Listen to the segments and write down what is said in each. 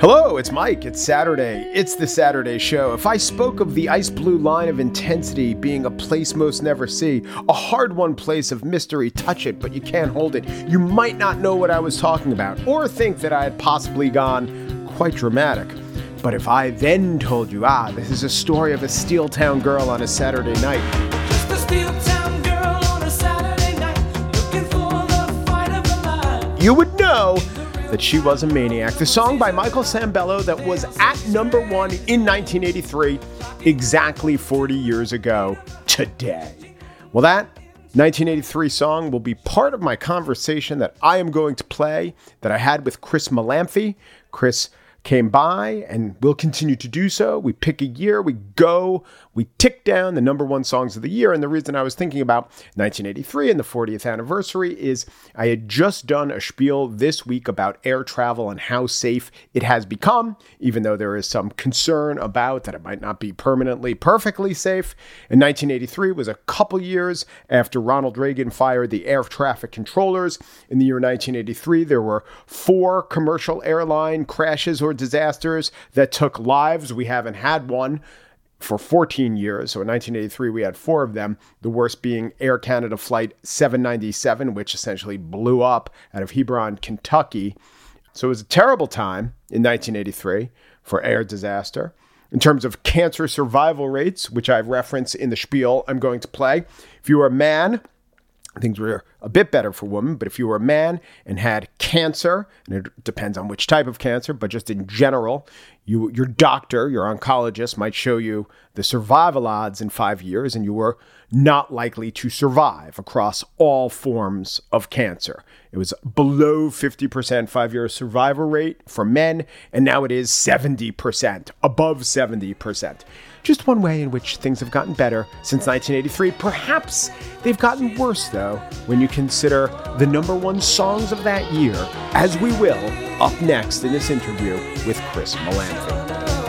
Hello, it's Mike. It's Saturday. It's the Saturday show. If I spoke of the ice blue line of intensity being a place most never see, a hard won place of mystery, touch it, but you can't hold it, you might not know what I was talking about, or think that I had possibly gone quite dramatic. But if I then told you, ah, this is a story of a steel town girl on a Saturday night, you would know that she was a maniac. The song by Michael Sembello that was at number one in 1983, exactly 40 years ago today. Well, that 1983 song will be part of my conversation that I am going to play that I had with Chris Molanphy. Chris came by and will continue to do so. We pick a year, we go, we tick down the number one songs of the year. And the reason I was thinking about 1983 and the 40th anniversary is I had just done a spiel this week about air travel and how safe it has become, even though there is some concern about that it might not be permanently perfectly safe. And 1983 was a couple years after Ronald Reagan fired the air traffic controllers. In the year 1983, there were four commercial airline crashes or disasters that took lives. We haven't had one for 14 years. So in 1983, we had four of them, the worst being Air Canada Flight 797, which essentially blew up out of Hebron, Kentucky. So it was a terrible time in 1983 for air disaster. In terms of cancer survival rates, which I've referenced in the spiel I'm going to play, if you are a man, things were a bit better for women. But if you were a man and had cancer, and it depends on which type of cancer, but just in general, you your doctor, your oncologist might show you the survival odds in five years, and you were not likely to survive across all forms of cancer. It was below 50% five year survival rate for men, and now it is 70%, above 70%. Just one way in which things have gotten better since 1983. Perhaps they've gotten worse, though, when you consider the number one songs of that year, as we will up next in this interview with Chris Molanphy.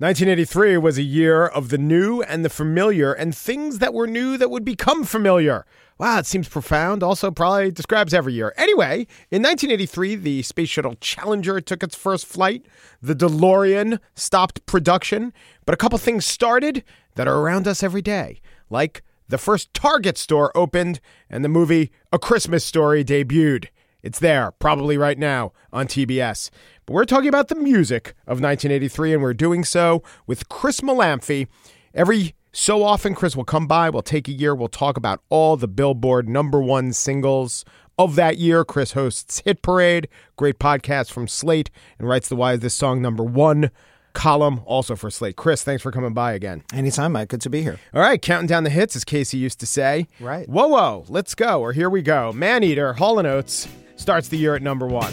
1983 was a year of the new and the familiar and things that were new that would become familiar. Wow, it seems profound. Also, probably describes every year. Anyway, in 1983, the Space Shuttle Challenger took its first flight. The DeLorean stopped production, but a couple things started that are around us every day, like the first Target store opened and the movie A Christmas Story debuted. It's there, probably right now on TBS. But we're talking about the music of 1983, and we're doing so with Chris Molanphy. Every so often, Chris will come by, we'll take a year, we'll talk about all the Billboard number one singles of that year. Chris hosts Hit Parade, great podcast from Slate, and writes the Why Is This Song number one column also for Slate. Chris, thanks for coming by again. Anytime, Mike. Good to be here. All right, counting down the hits, as Casey used to say. Right. Whoa, whoa, let's go. Or here we go. Man Eater, Hall & Oates starts the year at number one.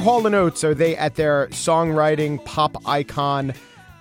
Hall & Oates? Are they at their songwriting pop icon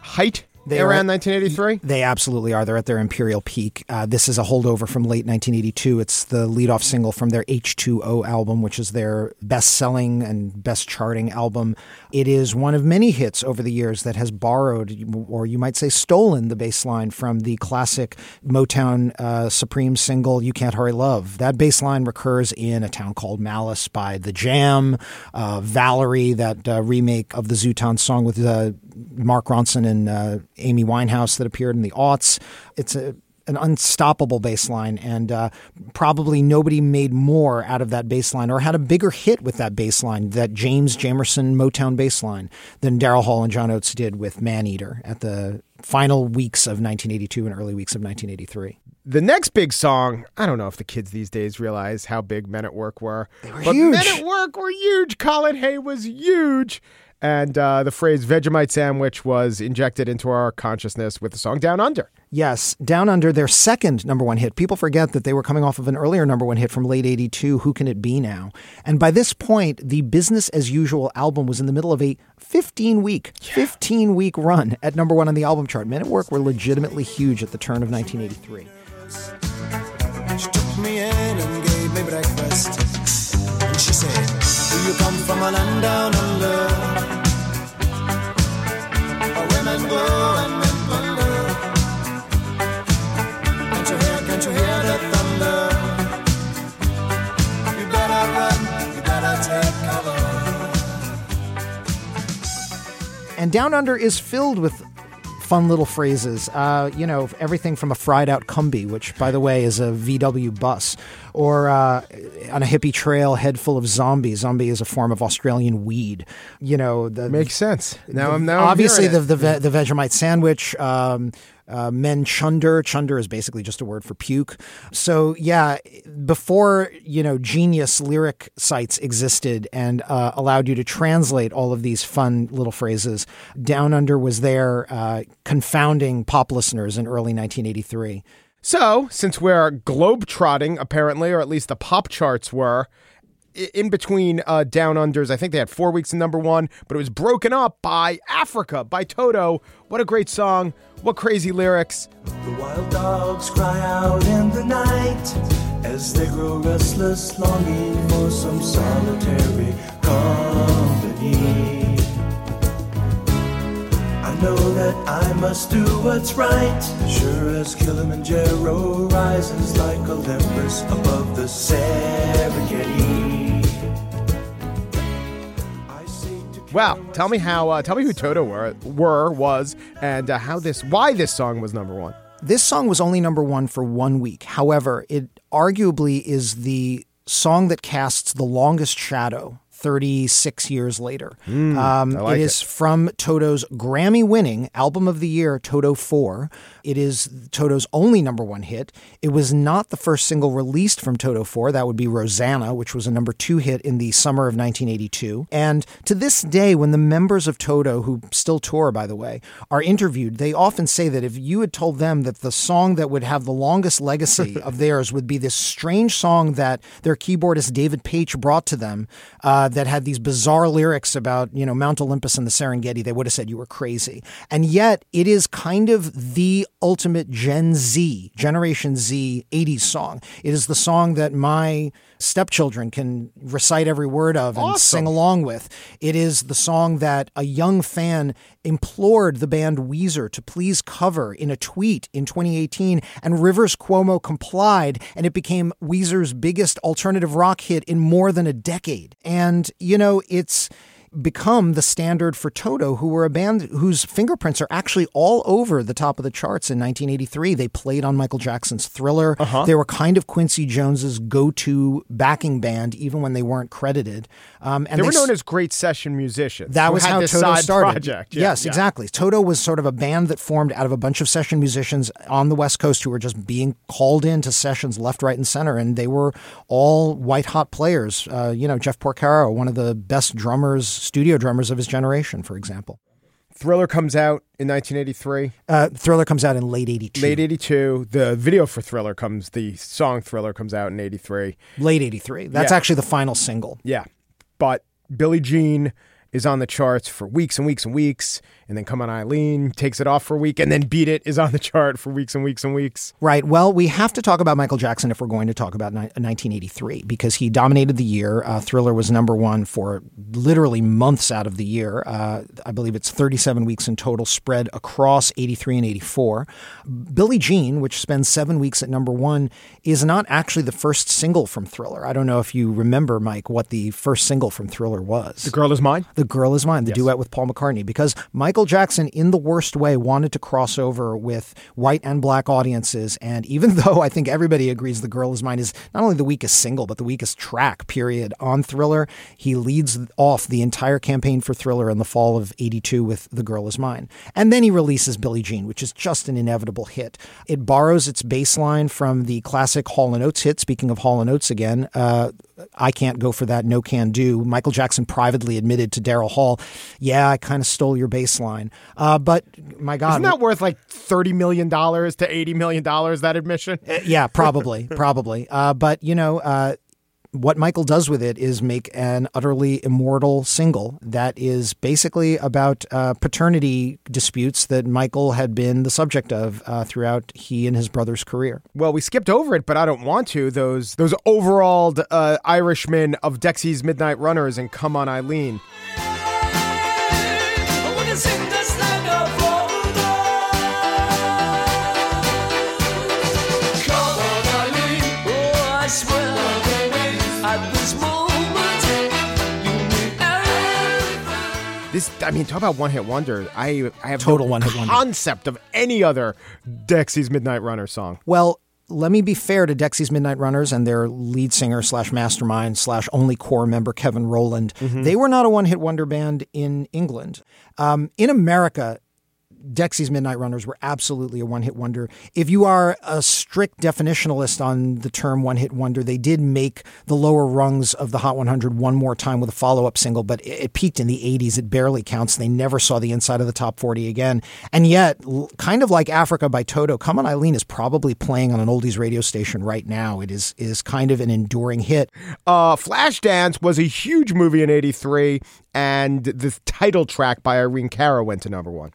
height They around at- 1983? They absolutely are. They're at their imperial peak. Uh, this is a holdover from late 1982. It's the leadoff single from their H2O album, which is their best selling and best charting album. It is one of many hits over the years that has borrowed, or you might say stolen, the bass line from the classic Motown uh, Supreme single, You Can't Hurry Love. That bass line recurs in A Town Called Malice by The Jam, uh, Valerie, that uh, remake of the Zutons song with uh, Mark Ronson and uh, Amy Winehouse that appeared in the aughts. It's a an unstoppable bass line, and uh, probably nobody made more out of that bass line or had a bigger hit with that bass line, that James Jamerson Motown bass line, than Daryl Hall and John Oates did with Man Eater at the final weeks of 1982 and early weeks of 1983. The next big song, I don't know if the kids these days realize how big Men at Work were. They were but huge. Men at Work were huge. Colin Hay was huge. And uh, the phrase Vegemite sandwich was injected into our consciousness with the song Down Under. Yes, Down Under, their second number one hit. People forget that they were coming off of an earlier number one hit from late 82, Who Can It Be Now? And by this point, the Business as Usual album was in the middle of a 15 week, 15 week run at number one on the album chart. Men at Work were legitimately huge at the turn of 1983. She took me in and gave me breakfast. And she said, Do you come from a land down under? And Down Under is filled with fun little phrases. Uh, you know, everything from a fried out Kombi, which, by the way, is a VW bus, or uh, on a hippie trail, head full of zombie. Zombie is a form of Australian weed. You know, the, Makes sense. Now I'm now I'm obviously the the, ve- the Vegemite sandwich. Um, uh, men chunder. Chunder is basically just a word for puke. So yeah, before you know, genius lyric sites existed and uh, allowed you to translate all of these fun little phrases. Down Under was there, uh, confounding pop listeners in early 1983. So, since we're globe trotting, apparently, or at least the pop charts were, in between uh, Down Unders, I think they had four weeks in number one, but it was broken up by Africa, by Toto. What a great song. What crazy lyrics. The wild dogs cry out in the night as they grow restless, longing for some solitary company. I know that I must do what's right, sure as Kilimanjaro rises like Olympus above the Serengeti. Well, tell me how, uh, tell me who Toto were, were was, and uh, how this, why this song was number one. This song was only number one for one week. However, it arguably is the song that casts the longest shadow 36 years later. um, like it is from Toto's Grammy winning album of the year, Toto 4. It is Toto's only number one hit. It was not the first single released from Toto 4. That would be Rosanna, which was a number two hit in the summer of 1982. And to this day, when the members of Toto, who still tour, by the way, are interviewed, they often say that if you had told them that the song that would have the longest legacy of theirs would be this strange song that their keyboardist David Paich brought to them, uh, that had these bizarre lyrics about you know Mount Olympus and the Serengeti, they would have said you were crazy. And yet, it is kind of the ultimate Gen Z, Generation Z 80s song. It is the song that my stepchildren can recite every word of and sing along with. It is the song that a young fan implored the band Weezer to please cover in a tweet in 2018, and Rivers Cuomo complied, and it became Weezer's biggest alternative rock hit in more than a decade. And, you know, it's become the standard for Toto, who were a band whose fingerprints are actually all over the top of the charts in 1983. They played on Michael Jackson's Thriller. They were kind of Quincy Jones's go-to backing band, even when they weren't credited. Um, and They were known as great session musicians. that was how Toto started. Project. Yeah, yes, yeah. exactly. Toto was sort of a band that formed out of a bunch of session musicians on the West Coast who were just being called into sessions left, right, and center, and they were all white hot players. Uh, you know, Jeff Porcaro, one of the best drummers, studio drummers of his generation, for example. Thriller comes out in 1983. Uh, Thriller comes out in late '82. Late 82. The video for Thriller comes, the song Thriller comes out in 83. late '83. That's Yeah. actually the final single. Yeah. But Billie Jean is on the charts for weeks and weeks and weeks. And then Come On Eileen takes it off for a week. And then Beat It is on the chart for weeks and weeks and weeks. Right. Well, we have to talk about Michael Jackson if we're going to talk about ni- 1983 because he dominated the year. Uh, Thriller was number one for literally months out of the year. Uh, I believe it's 37 weeks in total, spread across 83 and 84. Billie Jean, which spends seven weeks at number one, is not actually the first single from Thriller. I don't know if you remember, Mike, what the first single from Thriller was. The Girl Is Mine. The Girl Is Mine, the duet with Paul McCartney, because Michael Jackson, in the worst way, wanted to cross over with white and black audiences. And even though I think everybody agrees The Girl Is Mine is not only the weakest single, but the weakest track, period, on Thriller, he leads off the entire campaign for Thriller in the fall of 82 with The Girl Is Mine. And then he releases Billie Jean, which is just an inevitable hit. It borrows its bass line from the classic Hall & Oates hit. Speaking of Hall & Oates again, uh, I can't go for that, no can do. Michael Jackson privately admitted to Daryl Hall, yeah, I kind of stole your bass line. Uh, but my God. Isn't that worth like $30 million to $80 million, that admission? yeah, probably, probably. Uh, but you know, uh, what Michael does with it is make an utterly immortal single that is basically about uh, paternity disputes that Michael had been the subject of uh, throughout he and his brother's career. Well, we skipped over it, but I don't want to. Those those overalled uh, Irishmen of Dexy's Midnight Runners and Come On Eileen. This, I mean, talk about one hit wonder. I, I have Total no one-hit wonder. concept of any other Dexy's Midnight Runner song. Well, let me be fair to Dexy's Midnight Runners and their lead singer slash mastermind slash only core member Kevin Rowland. They were not a one hit wonder band in England. Um, in America, Dexy's Midnight Runners were absolutely a one hit wonder. If you are a strict definitionalist on the term one hit wonder, they did make the lower rungs of the Hot 100 one more time with a follow up single, but it, it peaked in the 80s. It barely counts. They never saw the inside of the top 40 again. And yet, kind of like Africa by Toto, Come on Eileen is probably playing on an oldies radio station right now. It is, is kind of an enduring hit. Uh, Flashdance was a huge movie in 83, and the title track by Irene Cara went to number one.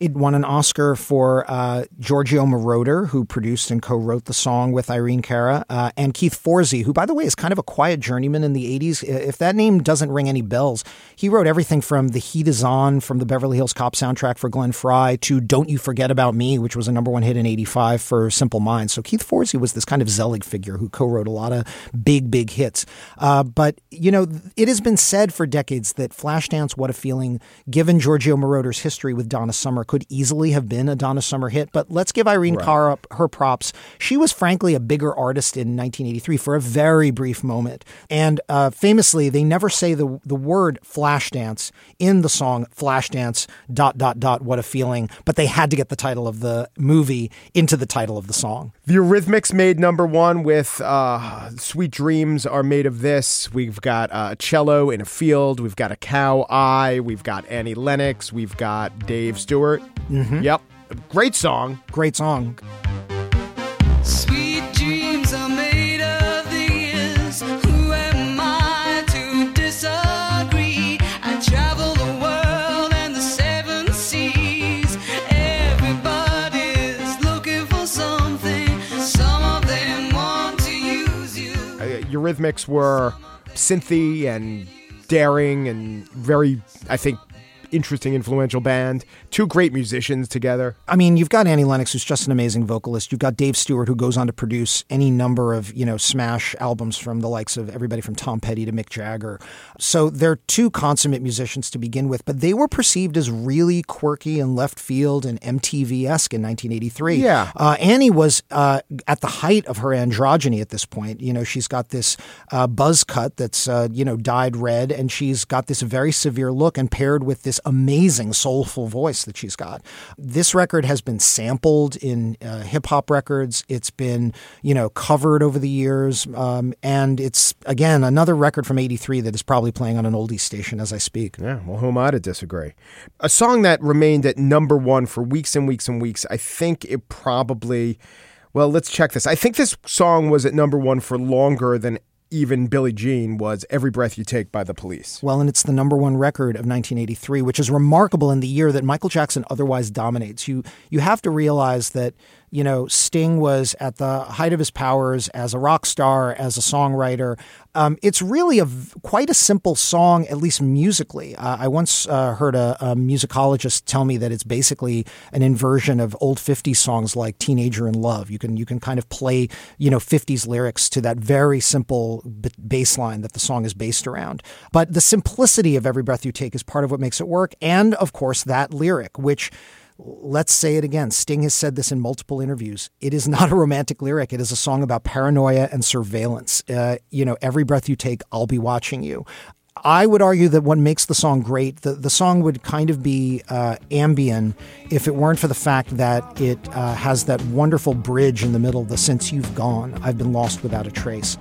It won an Oscar for uh, Giorgio Moroder, who produced and co-wrote the song with Irene Cara, uh, and Keith Forsey, who, by the way, is kind of a quiet journeyman in the '80s. If that name doesn't ring any bells, he wrote everything from "The Heat Is On" from the Beverly Hills Cop soundtrack for Glenn Frey to "Don't You Forget About Me," which was a number one hit in '85 for Simple Minds. So Keith Forsey was this kind of Zelig figure who co-wrote a lot of big, big hits. Uh, but you know, it has been said for decades that Flashdance, "What a Feeling," given Giorgio Moroder's history with Donna Summer, could easily have been a Donna Summer hit. But let's give Irene Cara up her props. She was frankly a bigger artist in 1983 for a very brief moment, and uh, famously, they never say the the word Flashdance in the song Flashdance. Dot dot dot. What a feeling! But they had to get the title of the movie into the title of the song. The Eurythmics made number one with uh, Sweet Dreams Are Made of This. We've got uh, a cello in a field. We've got a cow eye. We've got Annie Lennox. We've got Dave Stewart. Mm-hmm. Yep. Great song. Great song. Sweet dreams are made of these. Who am I to disagree? I travel the world and the seven seas. Everybody's looking for something. Some of them want to use you. Uh, Eurythmics were synthy and daring and very, I think, interesting, influential band. Two great musicians together. I mean, you've got Annie Lennox, who's just an amazing vocalist. You've got Dave Stewart, who goes on to produce any number of, you know, smash albums from the likes of everybody from Tom Petty to Mick Jagger. So they're two consummate musicians to begin with, but they were perceived as really quirky and left field and MTV esque in 1983. Yeah. Uh, Annie was uh, at the height of her androgyny at this point. You know, she's got this uh, buzz cut that's, uh, you know, dyed red, and she's got this very severe look and paired with this amazing soulful voice that she's got. This record has been sampled in uh, hip hop records. It's been, you know, covered over the years. Um, and it's, again, another record from 83 that is probably playing on an oldie station as I speak. Yeah, well, who am I to disagree? A song that remained at number one for weeks and weeks and weeks. I think it probably, well, let's check this. I think this song was at number one for longer than even Billie Jean was Every Breath You Take by the Police. Well, and it's the number one record of 1983, which is remarkable in the year that Michael Jackson otherwise dominates. You you have to realize that you know Sting was at the height of his powers as a rock star, as a songwriter. Um, it's really a quite a simple song, at least musically. Uh, I once uh, heard a, a musicologist tell me that it's basically an inversion of old 50s songs like "Teenager in Love." You can you can kind of play you know 50s lyrics to that very simple b- bass line that the song is based around. But the simplicity of "Every Breath You Take" is part of what makes it work, and of course that lyric, which Let's say it again. Sting has said this in multiple interviews. It is not a romantic lyric. It is a song about paranoia and surveillance. Uh, you know, every breath you take, I'll be watching you. I would argue that what makes the song great, the, the song would kind of be uh, Ambien if it weren't for the fact that it uh, has that wonderful bridge in the middle, the Since You've Gone, I've been lost without a trace.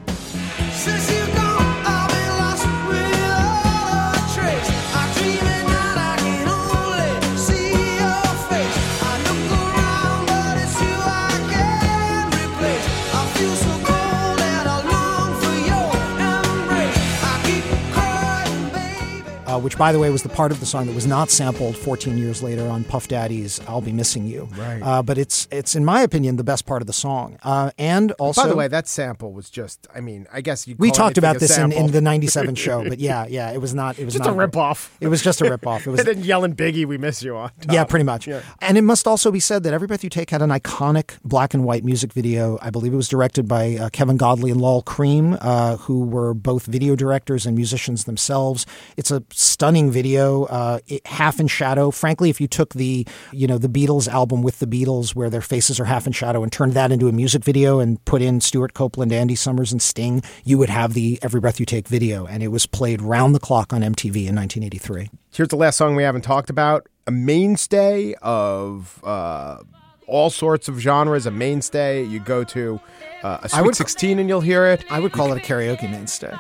Uh, which, by the way, was the part of the song that was not sampled 14 years later on Puff Daddy's "I'll Be Missing You." Right. Uh, but it's it's in my opinion the best part of the song. Uh, and also, By the way, that sample was just, I mean, I guess you we talked about this in, in the '97 show. But yeah, yeah, it was not. It was Just not a ripoff. It was just a ripoff. It was and then yelling Biggie, we miss you on. top. Yeah, pretty much. Yeah. And it must also be said that Every Breath You Take had an iconic black and white music video. I believe it was directed by uh, Kevin Godley and Lol Creme, uh, who were both video directors and musicians themselves. It's a stunning video, uh, it, half in shadow. Frankly, if you took the you know the Beatles album with the Beatles, where their faces are half in shadow, and turned that into a music video and put in Stewart Copeland, Andy Summers, and Sting, you would have the Every Breath You Take video, and it was played round the clock on MTV in 1983. Here's the last song we haven't talked about. A mainstay of uh, all sorts of genres. A mainstay. You go to uh, a Sweet would- 16 and you'll hear it. I would call it a karaoke mainstay.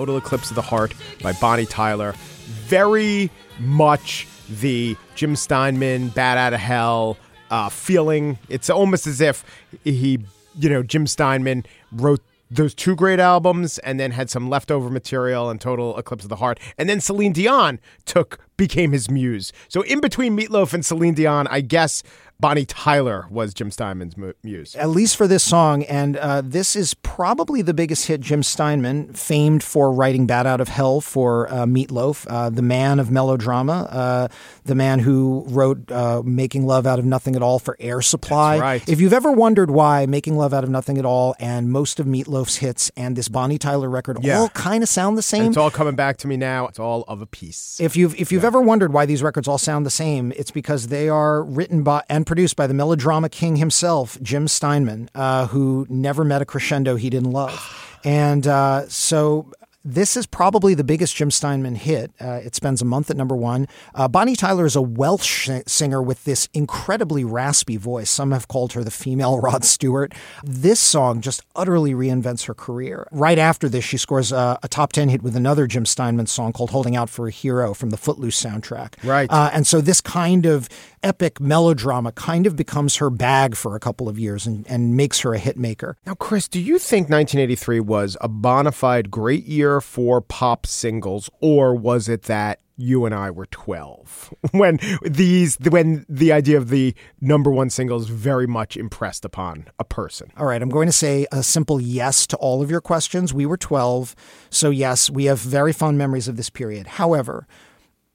Total Eclipse of the Heart by Bonnie Tyler. Very much the Jim Steinman, Bat Out of Hell uh, feeling. It's almost as if he, you know, Jim Steinman wrote those two great albums and then had some leftover material and Total Eclipse of the Heart. And then Celine Dion took, became his muse. So in between Meatloaf and Celine Dion, I guess Bonnie Tyler was Jim Steinman's muse. At least for this song, and uh, this is probably the biggest hit Jim Steinman, famed for writing Bat Out of Hell for uh, Meatloaf, uh, the man of melodrama, uh, the man who wrote uh, Making Love Out of Nothing at All for Air Supply. That's right. If you've ever wondered why Making Love Out of Nothing at All and most of Meatloaf's hits and this Bonnie Tyler record Yeah. all kind of sound the And same, it's all coming back to me now. It's all of a piece. if you've if you've ever wondered why these records all sound the same, it's because they are written by and produced by the melodrama king himself, Jim Steinman, uh, who never met a crescendo he didn't love, and uh, so. This is probably the biggest Jim Steinman hit. Uh, it spends a month at number one. Uh, Bonnie Tyler is a Welsh sh- singer with this incredibly raspy voice. Some have called her the female Rod Stewart. This song just utterly reinvents her career. Right after this, she scores uh, a top 10 hit with another Jim Steinman song called Holding Out for a Hero from the Footloose soundtrack. Right. Uh, and so this kind of epic melodrama kind of becomes her bag for a couple of years and, and makes her a hit maker. Now, Chris, do you think 1983 was a bona fide great year for pop singles, or was it that you and I were 12 when these when the idea of the number one singles very much impressed upon a person? All right, I'm going to say a simple yes to all of your questions. We were 12, so yes, we have very fond memories of this period. However,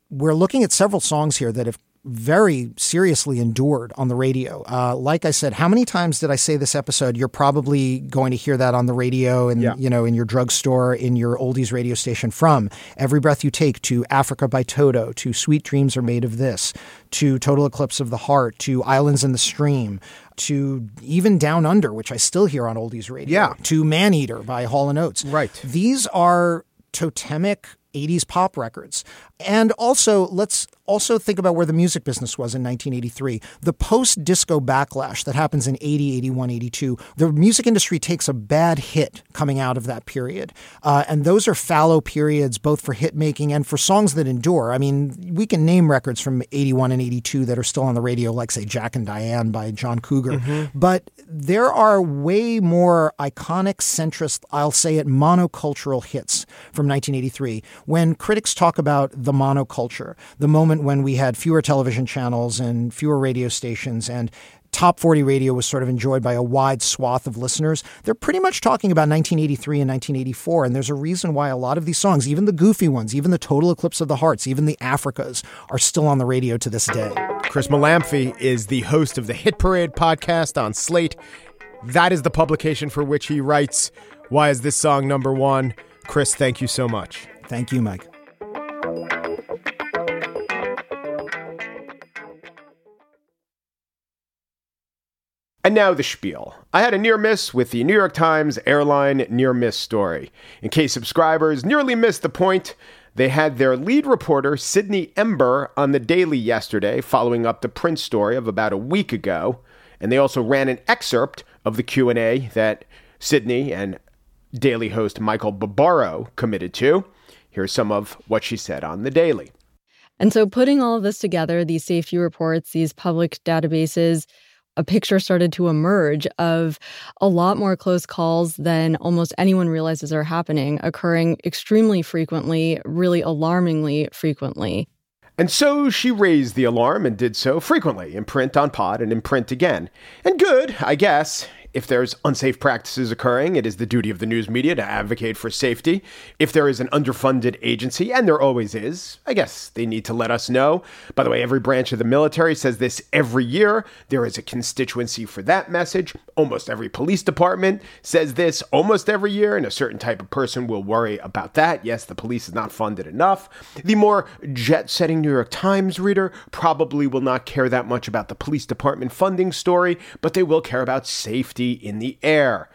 we're looking at several songs here that have very seriously endured on the radio. Uh, like I said, how many times did I say this episode? You're probably going to hear that on the radio and Yeah. you know in your drugstore, in your oldies radio station. From "Every Breath You Take" to "Africa" by Toto to "Sweet Dreams Are Made of This" to "Total Eclipse of the Heart" to "Islands in the Stream." To even Down Under, which I still hear on oldies radio. Yeah. To Man Eater by Hall and Oates. Right. These are totemic 80s pop records. And also, let's also think about where the music business was in 1983. The post disco backlash that happens in 80, 81, 82, the music industry takes a bad hit coming out of that period. Uh, and those are fallow periods, both for hit making and for songs that endure. I mean, we can name records from 81 and 82 that are still on the radio, like, say, Jack and Diane by John Cougar. But there are way more iconic, centrist, I'll say it, monocultural hits from 1983. When critics talk about the monoculture, the moment when we had fewer television channels and fewer radio stations and top 40 radio was sort of enjoyed by a wide swath of listeners, they're pretty much talking about 1983 and 1984. And there's a reason why a lot of these songs, even the goofy ones, even the Total Eclipse of the Hearts, even the Africas, are still on the radio to this day. Chris Molanphy is the host of the Hit Parade podcast on Slate. That is the publication for which he writes, Why is this song number one? Chris, thank you so much. Thank you, Mike. And now the spiel. I had a near miss with the New York Times airline near miss story. In case subscribers nearly missed the point, they had their lead reporter, Sydney Ember, on the Daily yesterday, following up the Prince story of about a week ago. And they also ran an excerpt of the Q&A that Sydney and Daily host Michael Barbaro committed to. Here's some of what she said on the Daily. And so, putting all of this together, these safety reports, these public databases, a picture started to emerge of a lot more close calls than almost anyone realizes are happening, occurring extremely frequently, really alarmingly frequently. And so she raised the alarm and did so frequently in print on pod and in print again. And good, I guess. If there's unsafe practices occurring, it is the duty of the news media to advocate for safety. If there is an underfunded agency, and there always is, I guess they need to let us know. By the way, every branch of the military says this every year. There is a constituency for that message. Almost every police department says this almost every year, and a certain type of person will worry about that. Yes, the police is not funded enough. The more jet setting New York Times reader probably will not care that much about the police department funding story, but they will care about safety in the air.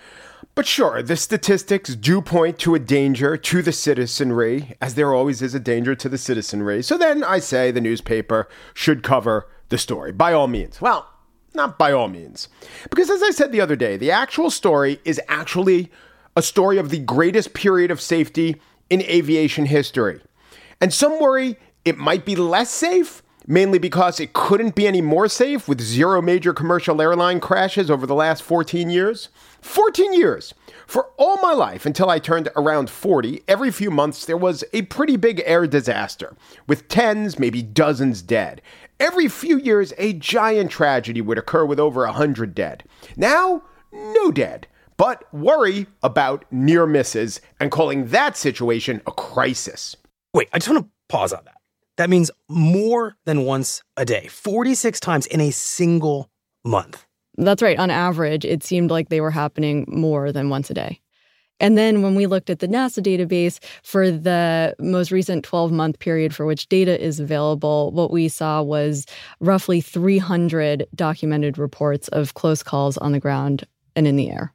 But sure, the statistics do point to a danger to the citizenry, as there always is a danger to the citizenry. So then I say the newspaper should cover the story, by all means. Well, not by all means. Because as I said the other day, the actual story is actually a story of the greatest period of safety in aviation history. And some worry it might be less safe, mainly because it couldn't be any more safe with zero major commercial airline crashes over the last 14 years. 14 years! For all my life, until I turned around 40, every few months there was a pretty big air disaster, with tens, maybe dozens dead. Every few years, a giant tragedy would occur with over 100 dead. Now, no dead but worry about near misses and calling that situation a crisis. Wait, I just want to pause on that. That means more than once a day, 46 times in a single month. That's right. On average, it seemed like they were happening more than once a day. And then when we looked at the NASA database for the most recent 12 month period for which data is available, what we saw was roughly 300 documented reports of close calls on the ground and in the air.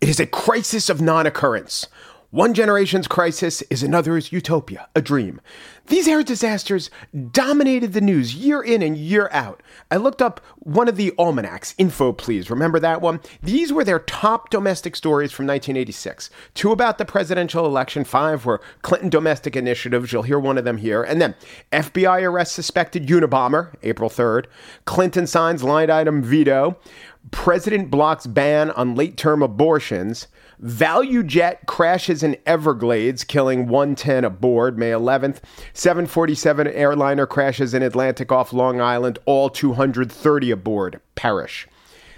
It is a crisis of non occurrence. One generation's crisis is another's utopia, a dream. These air disasters dominated the news year in and year out. I looked up one of the almanacs, Infoplease. Remember that one? These were their top domestic stories from 1986. Two about the presidential election, five were Clinton domestic initiatives. You'll hear one of them here. And then FBI arrests suspected Unabomber, April 3rd. Clinton signs line item veto. President blocks ban on late term abortions. ValuJet crashes in Everglades, killing 110 aboard May 11th. 747 airliner crashes in Atlantic off Long Island, all 230 aboard perish.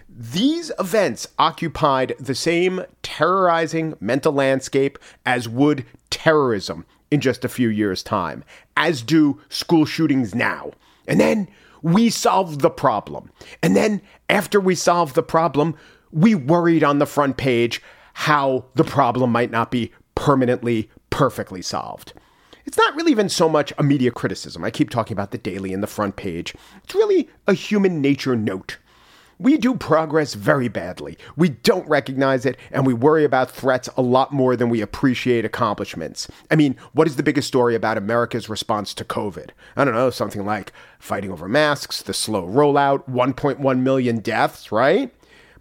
These events occupied the same terrorizing mental landscape as would terrorism in just a few years' time, as do school shootings now. And then we solved the problem. And then after we solved the problem, we worried on the front page how the problem might not be permanently, perfectly solved. It's not really even so much a media criticism. I keep talking about the daily and the front page. It's really a human nature note. We do progress very badly. We don't recognize it, and we worry about threats a lot more than we appreciate accomplishments. I mean, what is the biggest story about America's response to COVID? I don't know, something like fighting over masks, the slow rollout, 1.1 million deaths, right?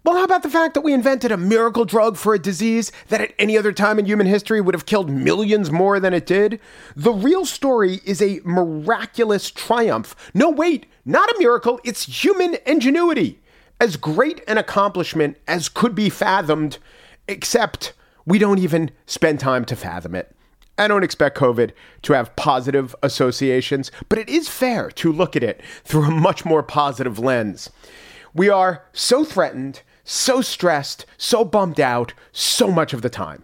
Well, how about the fact that we invented a miracle drug for a disease that at any other time in human history would have killed millions more than it did? The real story is a miraculous triumph. No, wait, not a miracle, it's human ingenuity. As great an accomplishment as could be fathomed, except we don't even spend time to fathom it. I don't expect COVID to have positive associations, but it is fair to look at it through a much more positive lens. We are so threatened, so stressed, so bummed out, so much of the time.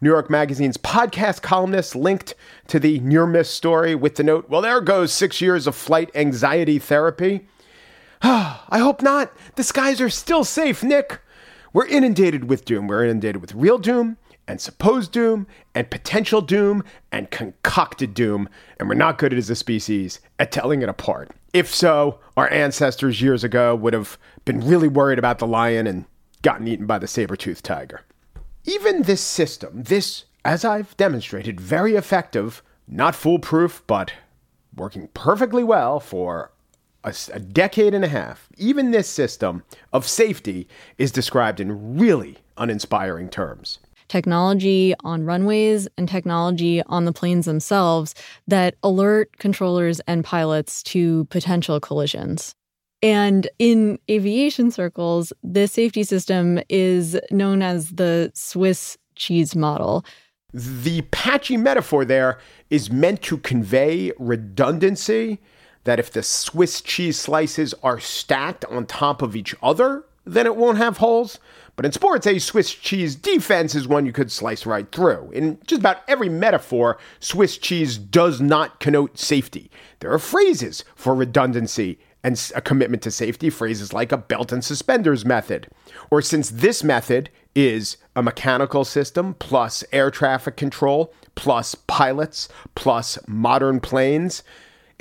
New York Magazine's podcast columnist linked to the near miss story with the note, Well, there goes six years of flight anxiety therapy. I hope not. The skies are still safe, Nick. We're inundated with doom. We're inundated with real doom and supposed doom and potential doom and concocted doom, and we're not good as a species at telling it apart. If so, our ancestors years ago would have been really worried about the lion and gotten eaten by the saber-toothed tiger. Even this system, this, as I've demonstrated, very effective, not foolproof, but working perfectly well for a decade and a half, even this system of safety is described in really uninspiring terms. Technology on runways and technology on the planes themselves that alert controllers and pilots to potential collisions. And in aviation circles, this safety system is known as the Swiss cheese model. The patchy metaphor there is meant to convey redundancy that if the Swiss cheese slices are stacked on top of each other, then it won't have holes. But in sports, a Swiss cheese defense is one you could slice right through. In just about every metaphor, Swiss cheese does not connote safety. There are phrases for redundancy and a commitment to safety, phrases like a belt and suspenders method. Or since this method is a mechanical system plus air traffic control plus pilots plus modern planes,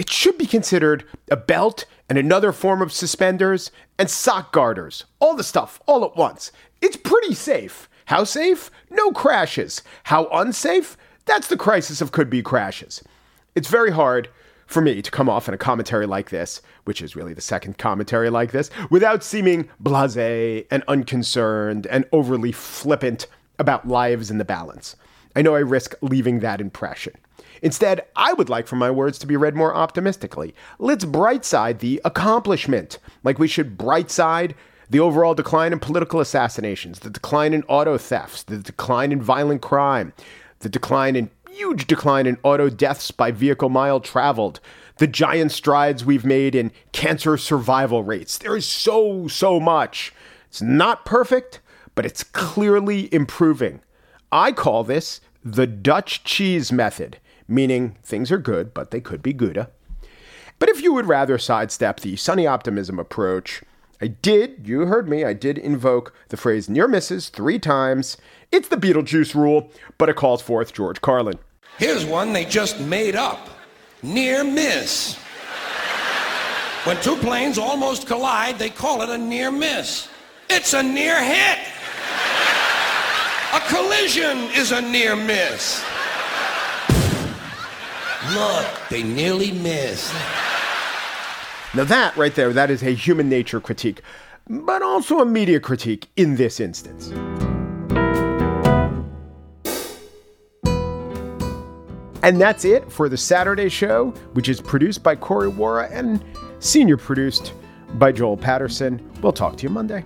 it should be considered a belt and another form of suspenders and sock garters. All the stuff all at once. It's pretty safe. How safe? No crashes. How unsafe? That's the crisis of could be crashes. It's very hard for me to come off in a commentary like this, which is really the second commentary like this, without seeming blase and unconcerned and overly flippant about lives in the balance. I know I risk leaving that impression. Instead, I would like for my words to be read more optimistically. Let's brightside the accomplishment, like we should brightside the overall decline in political assassinations, the decline in auto thefts, the decline in violent crime, the decline in huge decline in auto deaths by vehicle mile traveled, the giant strides we've made in cancer survival rates. There is so, so much. It's not perfect, but it's clearly improving. I call this the Dutch cheese method, meaning things are good, but they could be gooder. But if you would rather sidestep the sunny optimism approach, I did, you heard me, I did invoke the phrase near misses three times. It's the Beetlejuice rule, but it calls forth George Carlin. Here's one they just made up near miss. When two planes almost collide, they call it a near miss. It's a near hit. A collision is a near miss. Look, they nearly missed. Now, that right there, that is a human nature critique, but also a media critique in this instance. And that's it for the Saturday show, which is produced by Corey Wara and senior produced by Joel Patterson. We'll talk to you Monday.